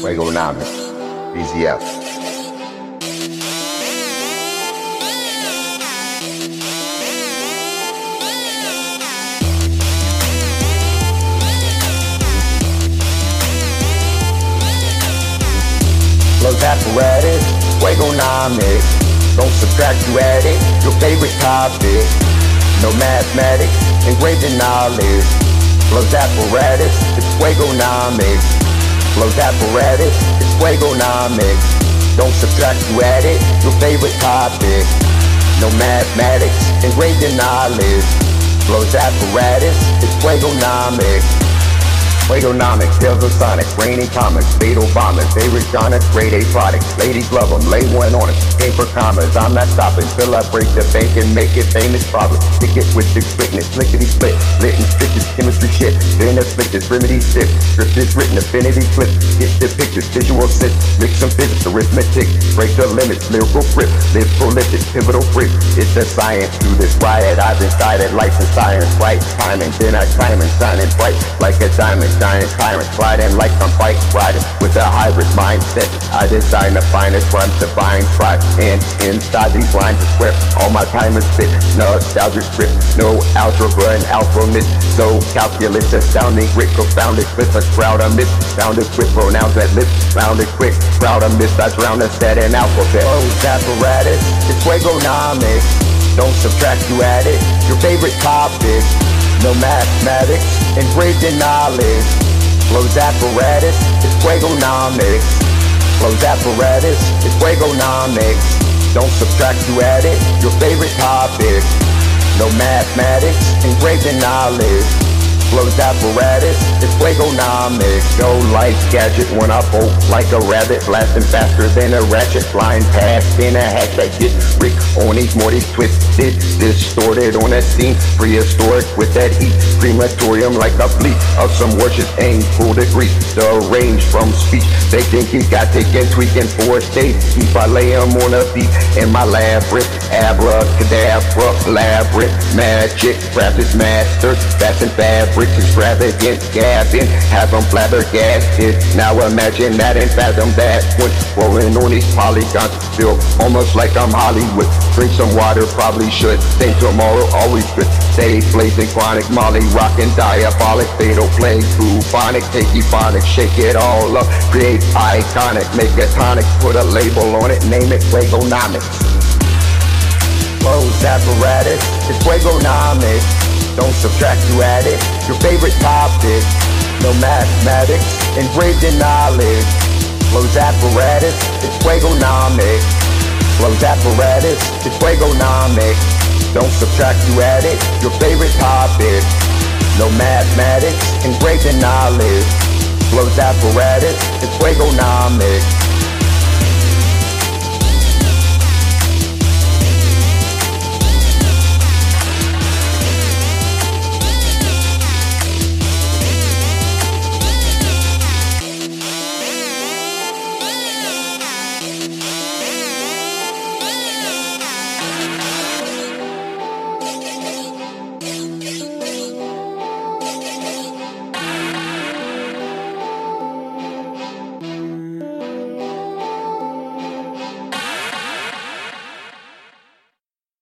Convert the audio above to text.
Fuegonomics. BZF. Los apparatus, Fuegonomics. Don't subtract, you add it. Your favorite topic. No mathematics, engraved in knowledge. Los apparatus, it's Fuegonomics. Los apparatus, it's Fuegonomics. Don't subtract, you add it. Your favorite topic. No mathematics, engraved in knowledge. Los apparatus, it's Fuegonomics. Fuegonomics, Tales of Sonic, raining comics, fatal bombers, favorite genre, grade A products, ladies love them, lay one on it, came for commas, I'm not stopping. Till I break the bank and make it famous problem, stick it with the quickness, lickety split, lit and stitches, chemistry shit, then afflict this remedy stiff, script is written, affinity flip, get the pictures, visual sit, mix some physics, arithmetic, break the limits, lyrical grip, live prolific, pivotal grip, it's a science to this riot, I've decided life and science, right? Timing, then I climb and shining bright. Like a diamond, giant tyrant, sliding like some bike riding with a hybrid mindset. I design the finest rhymes to find pride, and inside these lines is where all my time is spit. Nostalgic script, no algebra and alphabet. So calculus, astounding, grit, confounded with a crowd of myths. Sounded quick, pronouns that lips, rounded quick, crowd of myths. I drown a set in alphabet. Oh, apparatus, it's Fuegonomics. Don't subtract, you add it. Your favorite topic. No mathematics, engraved in knowledge. Flows apparatus, it's Fuegonomics. Flows apparatus, it's Fuegonomics. Don't subtract, you add it. Your favorite topic. No mathematics, engraved in knowledge. Flows apparatus, it's Fuegonomics. No life gadget when I bolt like a rabbit, blasting faster than a ratchet, flying past in a hatch. I get Rick on these Morty's twisted, distorted on that scene, prehistoric with that heat, crematorium like a fleet of some warships aimed full degree. The range from speech, they think he got taken tweaking for a state. Keep I lay him on a beat in my labyrinth, abracadabra, labyrinth, magic, craft is master, fashion fabrics, extravagant, gabbing, have them flabbergasted. Now imagine that and fathom that when rolling on these polygons, feel almost like I'm Hollywood. Drink some water, probably should. Think tomorrow, always good. Stay blazing, chronic, molly, rockin', diabolic, fatal, plague, bubonic, take euphonic, shake it all up, create iconic, make a tonic, put a label on it, name it Fuegonomics. Close apparatus, it's Fuegonomics. Don't subtract, you add it. Your favorite topic, no mathematics, engraved in knowledge. Close apparatus, it's Fuegonomics. Close apparatus, it's Fuegonomics. Don't subtract, you add it. Your favorite topic, no mathematics, engraved in knowledge. Close apparatus, it's Fuegonomics.